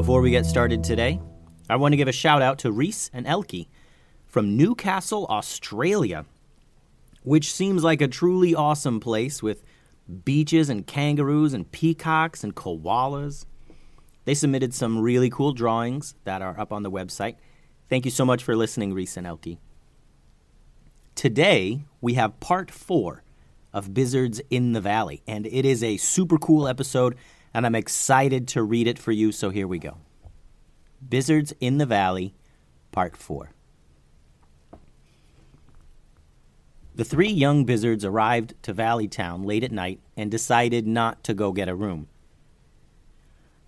Before we get started today, I want to give a shout out to Reese and Elkie from Newcastle, Australia, which seems like a truly awesome place with beaches and kangaroos and peacocks and koalas. They submitted some really cool drawings that are up on the website. Thank you so much for listening, Reese and Elkie. Today, we have part four of Bizzards in the Valley. And it is a super cool episode, and I'm excited to read it for you, so here we go. Bizzards in the Valley, Part 4. The three young Bizzards arrived to Valley Town late at night and decided not to go get a room.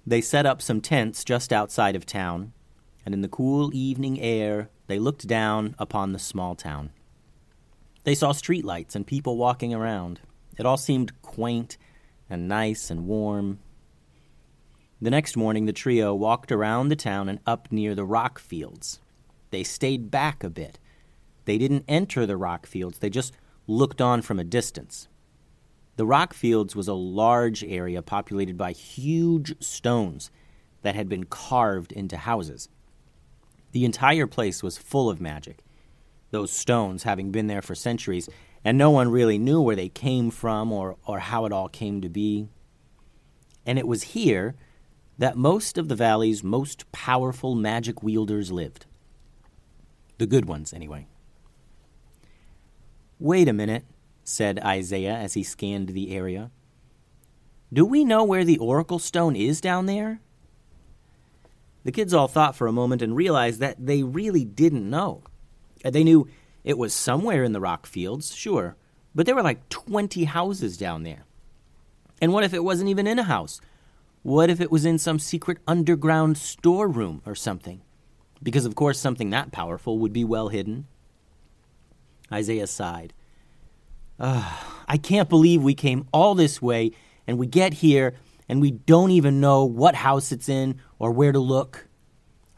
They set up some tents just outside of town, and in the cool evening air, they looked down upon the small town. They saw streetlights and people walking around. It all seemed quaint and nice and warm. The next morning, the trio walked around the town and up near the rock fields. They stayed back a bit. They didn't enter the rock fields, they just looked on from a distance. The rock fields was a large area populated by huge stones that had been carved into houses. The entire place was full of magic those stones having been there for centuries, and no one really knew where they came from or, or how it all came to be. And it was here that most of the valley's most powerful magic wielders lived. The good ones, anyway. Wait a minute, said Isaiah as he scanned the area. Do we know where the Oracle Stone is down there? The kids all thought for a moment and realized that they really didn't know. They knew it was somewhere in the rock fields, sure, but there were like 20 houses down there. And what if it wasn't even in a house? What if it was in some secret underground storeroom or something? Because, of course, something that powerful would be well hidden. Isaiah sighed. I can't believe we came all this way and we get here and we don't even know what house it's in or where to look.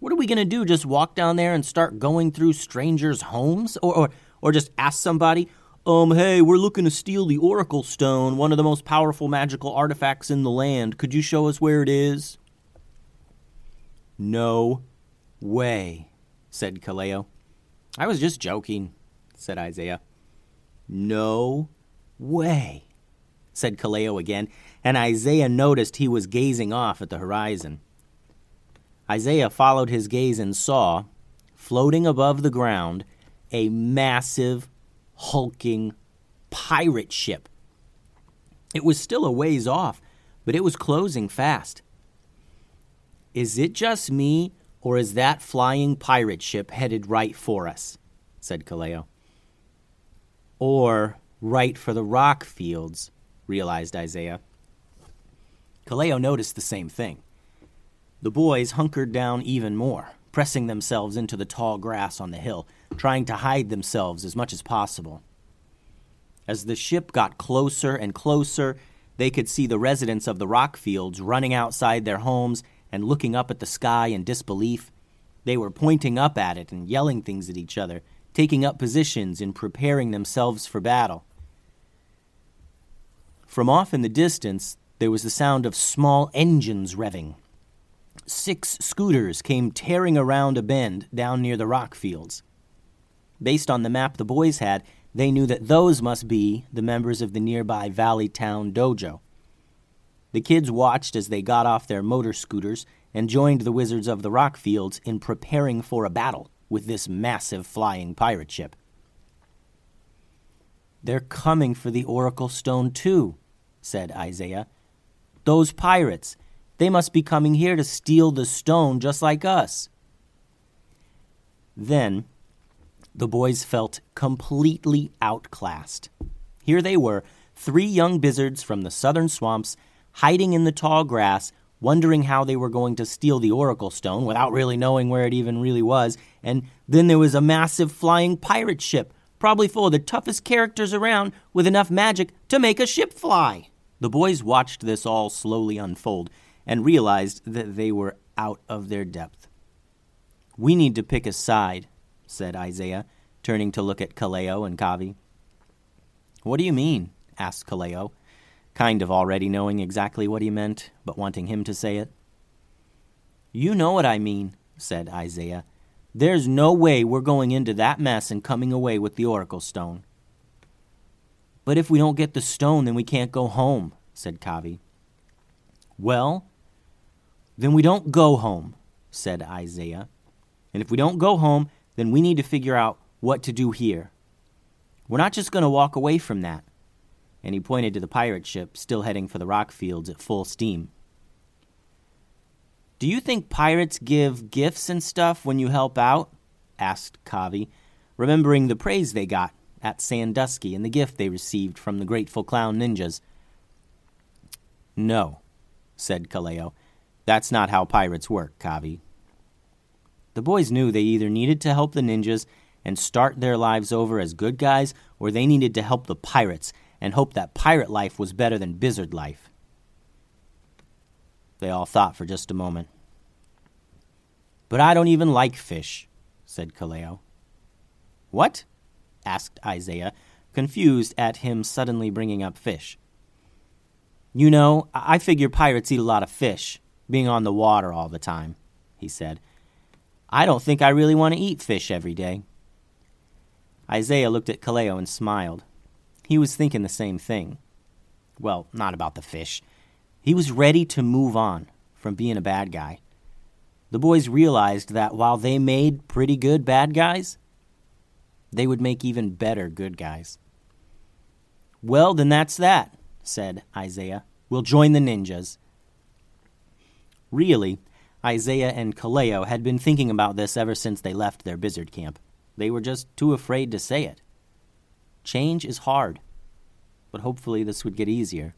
What are we going to do? Just walk down there and start going through strangers' homes? Or, or, or just ask somebody, um, hey, we're looking to steal the Oracle Stone, one of the most powerful magical artifacts in the land. Could you show us where it is? No way, said Kaleo. I was just joking, said Isaiah. No way, said Kaleo again, and Isaiah noticed he was gazing off at the horizon. Isaiah followed his gaze and saw, floating above the ground, a massive, hulking pirate ship. It was still a ways off, but it was closing fast. Is it just me, or is that flying pirate ship headed right for us? said Kaleo. Or right for the rock fields, realized Isaiah. Kaleo noticed the same thing. The boys hunkered down even more, pressing themselves into the tall grass on the hill, trying to hide themselves as much as possible. As the ship got closer and closer, they could see the residents of the rock fields running outside their homes and looking up at the sky in disbelief. They were pointing up at it and yelling things at each other, taking up positions and preparing themselves for battle. From off in the distance, there was the sound of small engines revving. Six scooters came tearing around a bend down near the rock fields. Based on the map the boys had, they knew that those must be the members of the nearby Valley Town Dojo. The kids watched as they got off their motor scooters and joined the Wizards of the Rock Fields in preparing for a battle with this massive flying pirate ship. They're coming for the Oracle Stone, too, said Isaiah. Those pirates, they must be coming here to steal the stone just like us. Then the boys felt completely outclassed. Here they were, three young buzzards from the southern swamps, hiding in the tall grass, wondering how they were going to steal the Oracle Stone without really knowing where it even really was. And then there was a massive flying pirate ship, probably full of the toughest characters around, with enough magic to make a ship fly. The boys watched this all slowly unfold and realized that they were out of their depth. We need to pick a side, said Isaiah, turning to look at Kaleo and Kavi. What do you mean? asked Kaleo, kind of already knowing exactly what he meant, but wanting him to say it. You know what I mean, said Isaiah. There's no way we're going into that mess and coming away with the Oracle Stone. But if we don't get the stone, then we can't go home, said Kavi. Well, then we don't go home, said Isaiah. And if we don't go home, then we need to figure out what to do here. We're not just going to walk away from that. And he pointed to the pirate ship still heading for the rock fields at full steam. Do you think pirates give gifts and stuff when you help out? asked Kavi, remembering the praise they got at Sandusky and the gift they received from the grateful clown ninjas. No, said Kaleo. That's not how pirates work, Kavi. The boys knew they either needed to help the ninjas and start their lives over as good guys, or they needed to help the pirates and hope that pirate life was better than Bizzard life. They all thought for just a moment. But I don't even like fish, said Kaleo. What? asked Isaiah, confused at him suddenly bringing up fish. You know, I figure pirates eat a lot of fish, being on the water all the time, he said. I don't think I really want to eat fish every day. Isaiah looked at Kaleo and smiled. He was thinking the same thing. Well, not about the fish. He was ready to move on from being a bad guy. The boys realized that while they made pretty good bad guys, they would make even better good guys. Well, then that's that, said Isaiah. We'll join the ninjas. Really, Isaiah and Kaleo had been thinking about this ever since they left their Bizzard camp. They were just too afraid to say it. Change is hard, but hopefully this would get easier.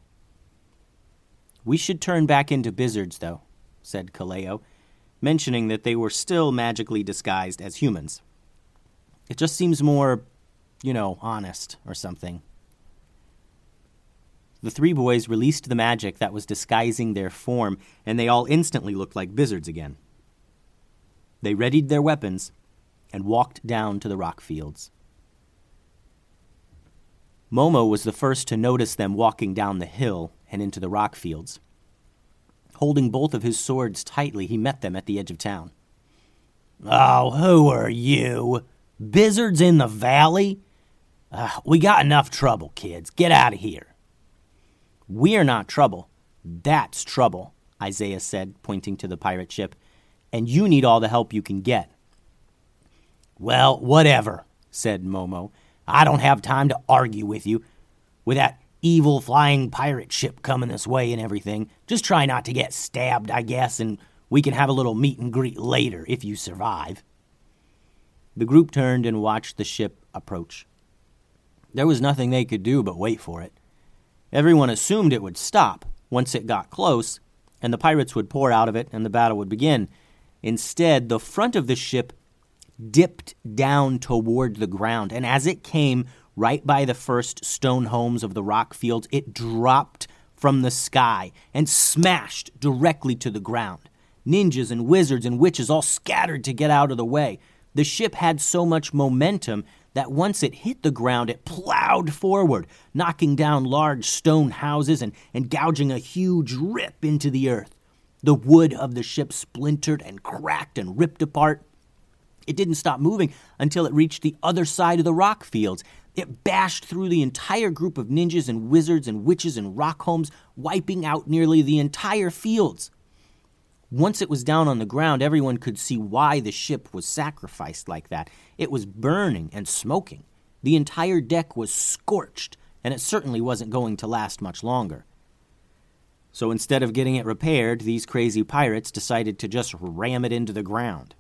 We should turn back into Bizzards, though, said Kaleo, mentioning that they were still magically disguised as humans. It just seems more, you know, honest or something. The three boys released the magic that was disguising their form, and they all instantly looked like Bizzards again. They readied their weapons and walked down to the rock fields. Momo was the first to notice them walking down the hill and into the rock fields. Holding both of his swords tightly, he met them at the edge of town. Oh, who are you? Bizzards in the valley? Uh, we got enough trouble, kids. Get out of here. We're not trouble. That's trouble, Isaiah said, pointing to the pirate ship. And you need all the help you can get. Well, whatever, said Momo. I don't have time to argue with you. With that evil flying pirate ship coming this way and everything, just try not to get stabbed, I guess, and we can have a little meet and greet later if you survive. The group turned and watched the ship approach. There was nothing they could do but wait for it. Everyone assumed it would stop once it got close, and the pirates would pour out of it and the battle would begin. Instead, the front of the ship dipped down toward the ground, and as it came right by the first stone homes of the rock fields, it dropped from the sky and smashed directly to the ground. Ninjas and wizards and witches all scattered to get out of the way. The ship had so much momentum that once it hit the ground, it plowed forward, knocking down large stone houses and, and gouging a huge rip into the earth. The wood of the ship splintered and cracked and ripped apart. It didn't stop moving until it reached the other side of the rock fields. It bashed through the entire group of ninjas and wizards and witches and rock homes, wiping out nearly the entire fields. Once it was down on the ground, everyone could see why the ship was sacrificed like that. It was burning and smoking. The entire deck was scorched, and it certainly wasn't going to last much longer. So instead of getting it repaired, these crazy pirates decided to just ram it into the ground.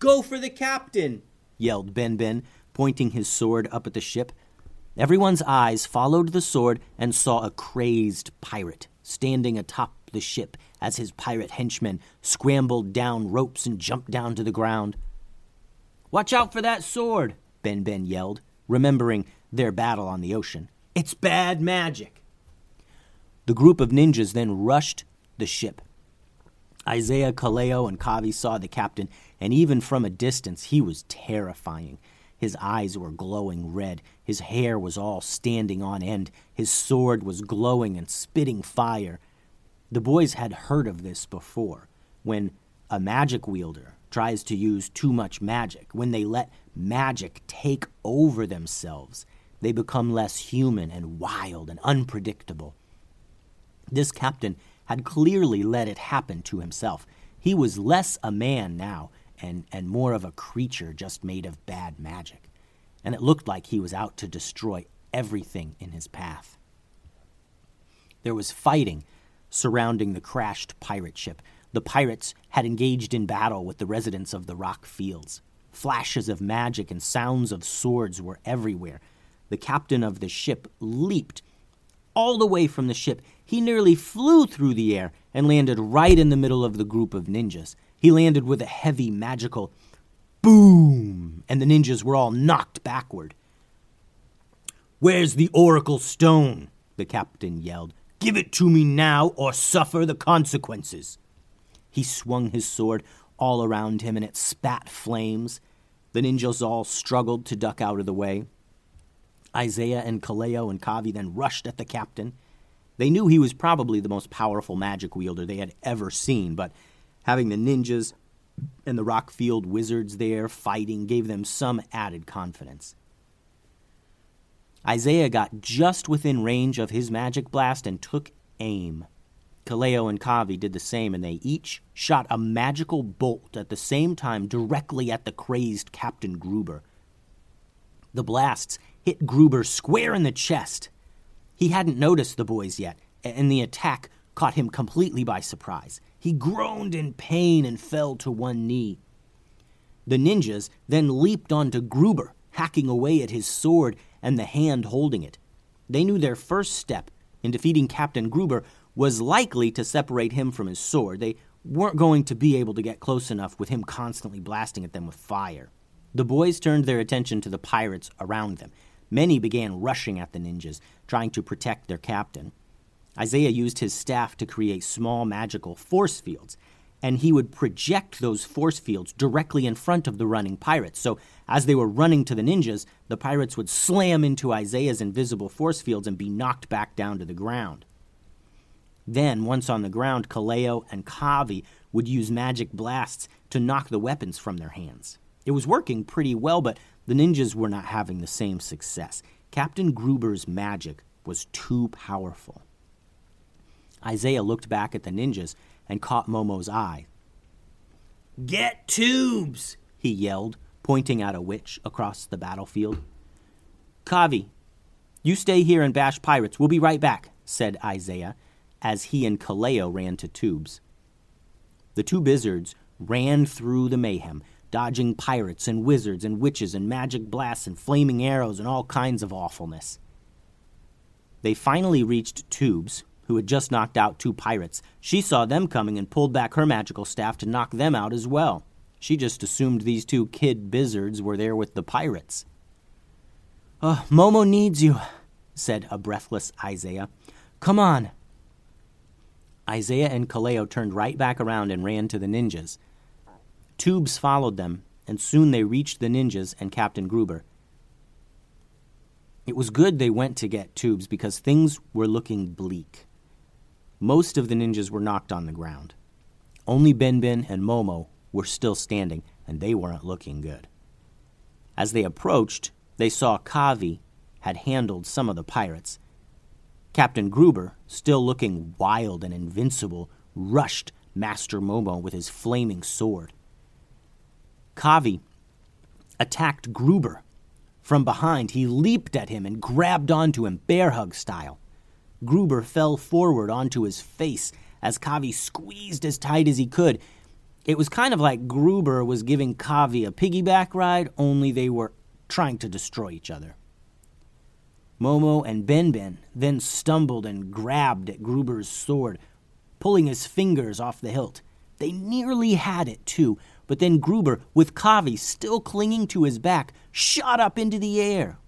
Go for the captain! yelled Ben Ben, pointing his sword up at the ship. Everyone's eyes followed the sword and saw a crazed pirate standing atop the ship as his pirate henchmen scrambled down ropes and jumped down to the ground. Watch out for that sword, Ben Ben yelled, remembering their battle on the ocean. It's bad magic. The group of ninjas then rushed the ship. Isaiah, Kaleo, and Kavi saw the captain, and even from a distance, he was terrifying. His eyes were glowing red. His hair was all standing on end. His sword was glowing and spitting fire. The boys had heard of this before when a magic wielder tries to use too much magic, when they let magic take over themselves, they become less human and wild and unpredictable. This captain had clearly let it happen to himself. He was less a man now and, and more of a creature just made of bad magic. And it looked like he was out to destroy everything in his path. There was fighting surrounding the crashed pirate ship. The pirates had engaged in battle with the residents of the rock fields. Flashes of magic and sounds of swords were everywhere. The captain of the ship leaped all the way from the ship. He nearly flew through the air and landed right in the middle of the group of ninjas. He landed with a heavy magical boom, and the ninjas were all knocked backward. Where's the Oracle Stone? the captain yelled. Give it to me now or suffer the consequences. He swung his sword all around him and it spat flames. The ninjas all struggled to duck out of the way. Isaiah and Kaleo and Kavi then rushed at the captain. They knew he was probably the most powerful magic wielder they had ever seen, but having the ninjas and the Rockfield wizards there fighting gave them some added confidence. Isaiah got just within range of his magic blast and took aim. Kaleo and Kavi did the same, and they each shot a magical bolt at the same time directly at the crazed Captain Gruber. The blasts hit Gruber square in the chest. He hadn't noticed the boys yet, and the attack caught him completely by surprise. He groaned in pain and fell to one knee. The ninjas then leaped onto Gruber, hacking away at his sword and the hand holding it. They knew their first step in defeating Captain Gruber was likely to separate him from his sword. They weren't going to be able to get close enough with him constantly blasting at them with fire. The boys turned their attention to the pirates around them. Many began rushing at the ninjas, trying to protect their captain. Isaiah used his staff to create small magical force fields, and he would project those force fields directly in front of the running pirates. So, as they were running to the ninjas, the pirates would slam into Isaiah's invisible force fields and be knocked back down to the ground. Then, once on the ground, Kaleo and Kavi would use magic blasts to knock the weapons from their hands. It was working pretty well, but the ninjas were not having the same success. Captain Gruber's magic was too powerful. Isaiah looked back at the ninjas and caught Momo's eye. Get Tubes! he yelled, pointing at a witch across the battlefield. Kavi, you stay here and bash pirates. We'll be right back, said Isaiah, as he and Kaleo ran to Tubes. The two wizards ran through the mayhem, dodging pirates and wizards and witches and magic blasts and flaming arrows and all kinds of awfulness. They finally reached Tubes, who had just knocked out two pirates. She saw them coming and pulled back her magical staff to knock them out as well. She just assumed these two kid Bizzards were there with the pirates. Oh, Momo needs you, said a breathless Isaiah. Come on. Isaiah and Kaleo turned right back around and ran to the ninjas. Tubes followed them, and soon they reached the ninjas and Captain Gruber. It was good they went to get Tubes because things were looking bleak. Most of the ninjas were knocked on the ground. Only Ben Ben and Momo were still standing, and they weren't looking good. As they approached, they saw Kavi had handled some of the pirates. Captain Gruber, still looking wild and invincible, rushed Master Momo with his flaming sword. Kavi attacked Gruber. From behind, he leaped at him and grabbed onto him, bear hug style. Gruber fell forward onto his face as Kavi squeezed as tight as he could. It was kind of like Gruber was giving Kavi a piggyback ride, only they were trying to destroy each other. Momo and Ben Ben then stumbled and grabbed at Gruber's sword, pulling his fingers off the hilt. They nearly had it, too, but then Gruber, with Kavi still clinging to his back, shot up into the air.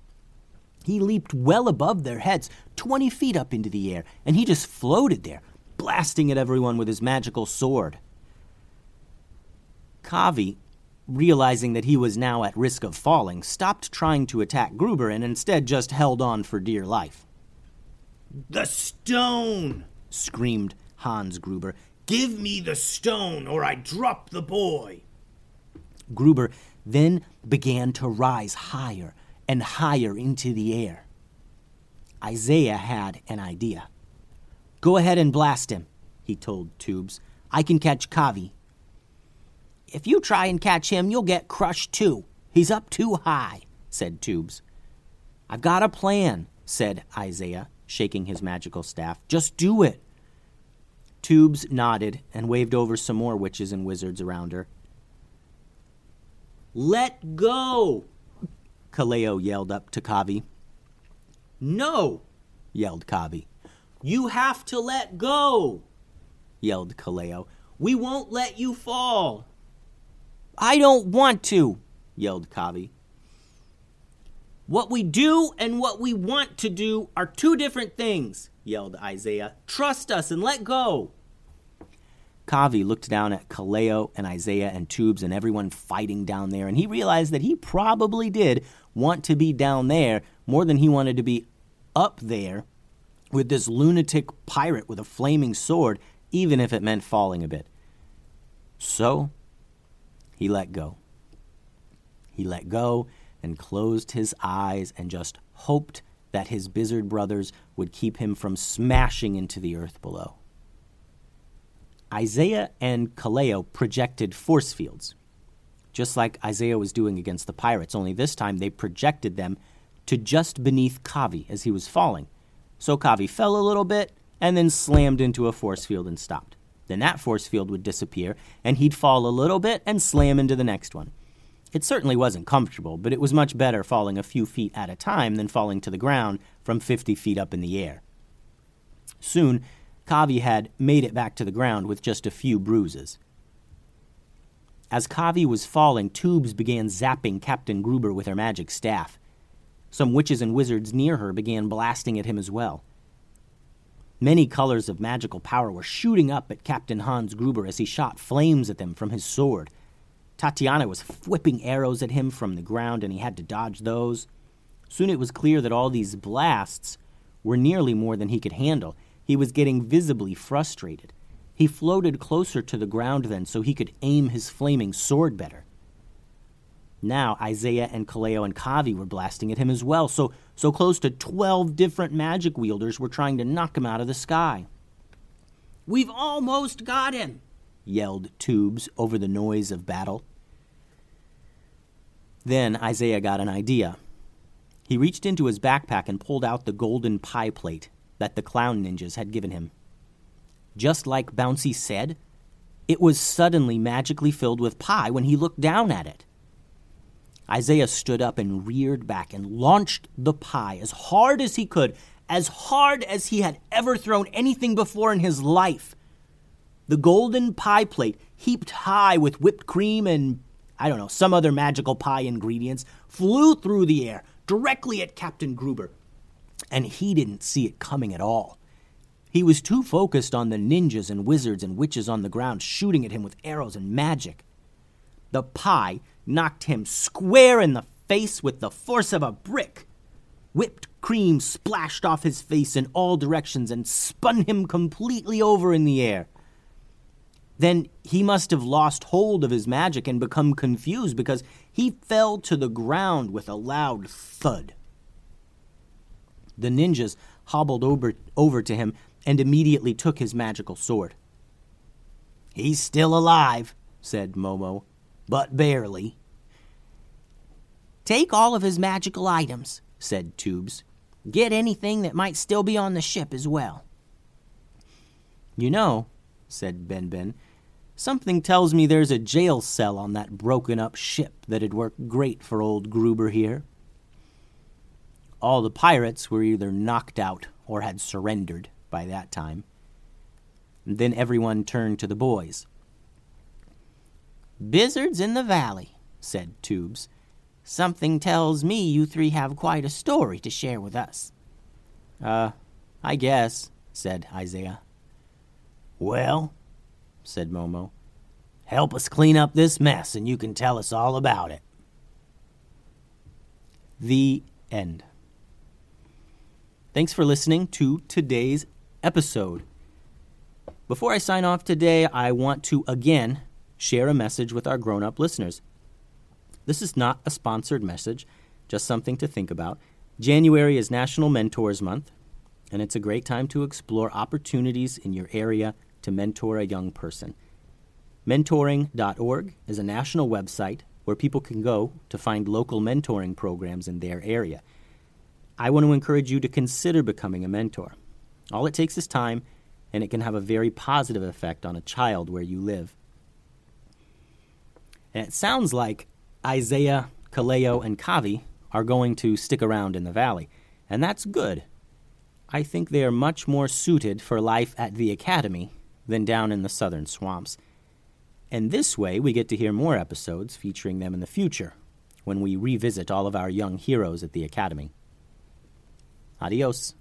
He leaped well above their heads, 20 feet up into the air, and he just floated there, blasting at everyone with his magical sword. Kavi, realizing that he was now at risk of falling, stopped trying to attack Gruber and instead just held on for dear life. The stone! screamed Hans Gruber. Give me the stone, or I drop the boy. Gruber then began to rise higher and higher into the air. Isaiah had an idea. Go ahead and blast him, he told Tubes. I can catch Kavi. If you try and catch him, you'll get crushed too. He's up too high, said Tubes. I've got a plan, said Isaiah, shaking his magical staff. Just do it. Tubes nodded and waved over some more witches and wizards around her. Let go! Kaleo yelled up to Kavi. No! yelled Kavi. You have to let go! yelled Kaleo. We won't let you fall! I don't want to! yelled Kavi. What we do and what we want to do are two different things, yelled Isaiah. Trust us and let go. Kavi looked down at Kaleo and Isaiah and Tubes and everyone fighting down there, and he realized that he probably did want to be down there more than he wanted to be up there with this lunatic pirate with a flaming sword, even if it meant falling a bit. So, he let go. He let go and closed his eyes and just hoped that his Bizzard brothers would keep him from smashing into the earth below. Isaiah and Kaleo projected force fields, just like Isaiah was doing against the pirates, only this time they projected them to just beneath Kavi as he was falling. So Kavi fell a little bit and then slammed into a force field and stopped. Then that force field would disappear, and he'd fall a little bit and slam into the next one. It certainly wasn't comfortable, but it was much better falling a few feet at a time than falling to the ground from 50 feet up in the air. Soon, Kavi had made it back to the ground with just a few bruises. As Kavi was falling, Tubes began zapping Captain Gruber with her magic staff. Some witches and wizards near her began blasting at him as well. Many colors of magical power were shooting up at Captain Hans Gruber as he shot flames at them from his sword. Tatiana was whipping arrows at him from the ground, and he had to dodge those. Soon it was clear that all these blasts were nearly more than he could handle. He was getting visibly frustrated. He floated closer to the ground then so he could aim his flaming sword better. Now Isaiah and Kaleo and Kavi were blasting at him as well, so so close to twelve different magic wielders were trying to knock him out of the sky. We've almost got him, yelled Tubes over the noise of battle. Then Isaiah got an idea. He reached into his backpack and pulled out the golden pie plate that the clown ninjas had given him. Just like Bouncy said, it was suddenly magically filled with pie when he looked down at it. Isaiah stood up and reared back and launched the pie as hard as he could, as hard as he had ever thrown anything before in his life. The golden pie plate, heaped high with whipped cream and, I don't know, some other magical pie ingredients, flew through the air directly at Captain Gruber. And he didn't see it coming at all. He was too focused on the ninjas and wizards and witches on the ground shooting at him with arrows and magic. The pie knocked him square in the face with the force of a brick. Whipped cream splashed off his face in all directions and spun him completely over in the air. Then he must have lost hold of his magic and become confused because he fell to the ground with a loud thud. The ninjas hobbled over, over to him and immediately took his magical sword. He's still alive, said Momo, but barely. Take all of his magical items, said Tubes. Get anything that might still be on the ship as well. You know, said Ben Ben, something tells me there's a jail cell on that broken up ship that'd work great for old Gruber here. All the pirates were either knocked out or had surrendered by that time. And then everyone turned to the boys. Blizzards in the valley, said Tubes. Something tells me you three have quite a story to share with us. Uh, I guess, said Isaiah. Well, said Momo, help us clean up this mess and you can tell us all about it. The end. Thanks for listening to today's episode. Before I sign off today, I want to again share a message with our grown up listeners. This is not a sponsored message, just something to think about. January is National Mentors Month, and it's a great time to explore opportunities in your area to mentor a young person. Mentoring.org is a national website where people can go to find local mentoring programs in their area. I want to encourage you to consider becoming a mentor. All it takes is time, and it can have a very positive effect on a child where you live. And it sounds like Isaiah, Kaleo, and Kavi are going to stick around in the valley, and that's good. I think they are much more suited for life at the academy than down in the southern swamps. And this way, we get to hear more episodes featuring them in the future when we revisit all of our young heroes at the academy. Adios.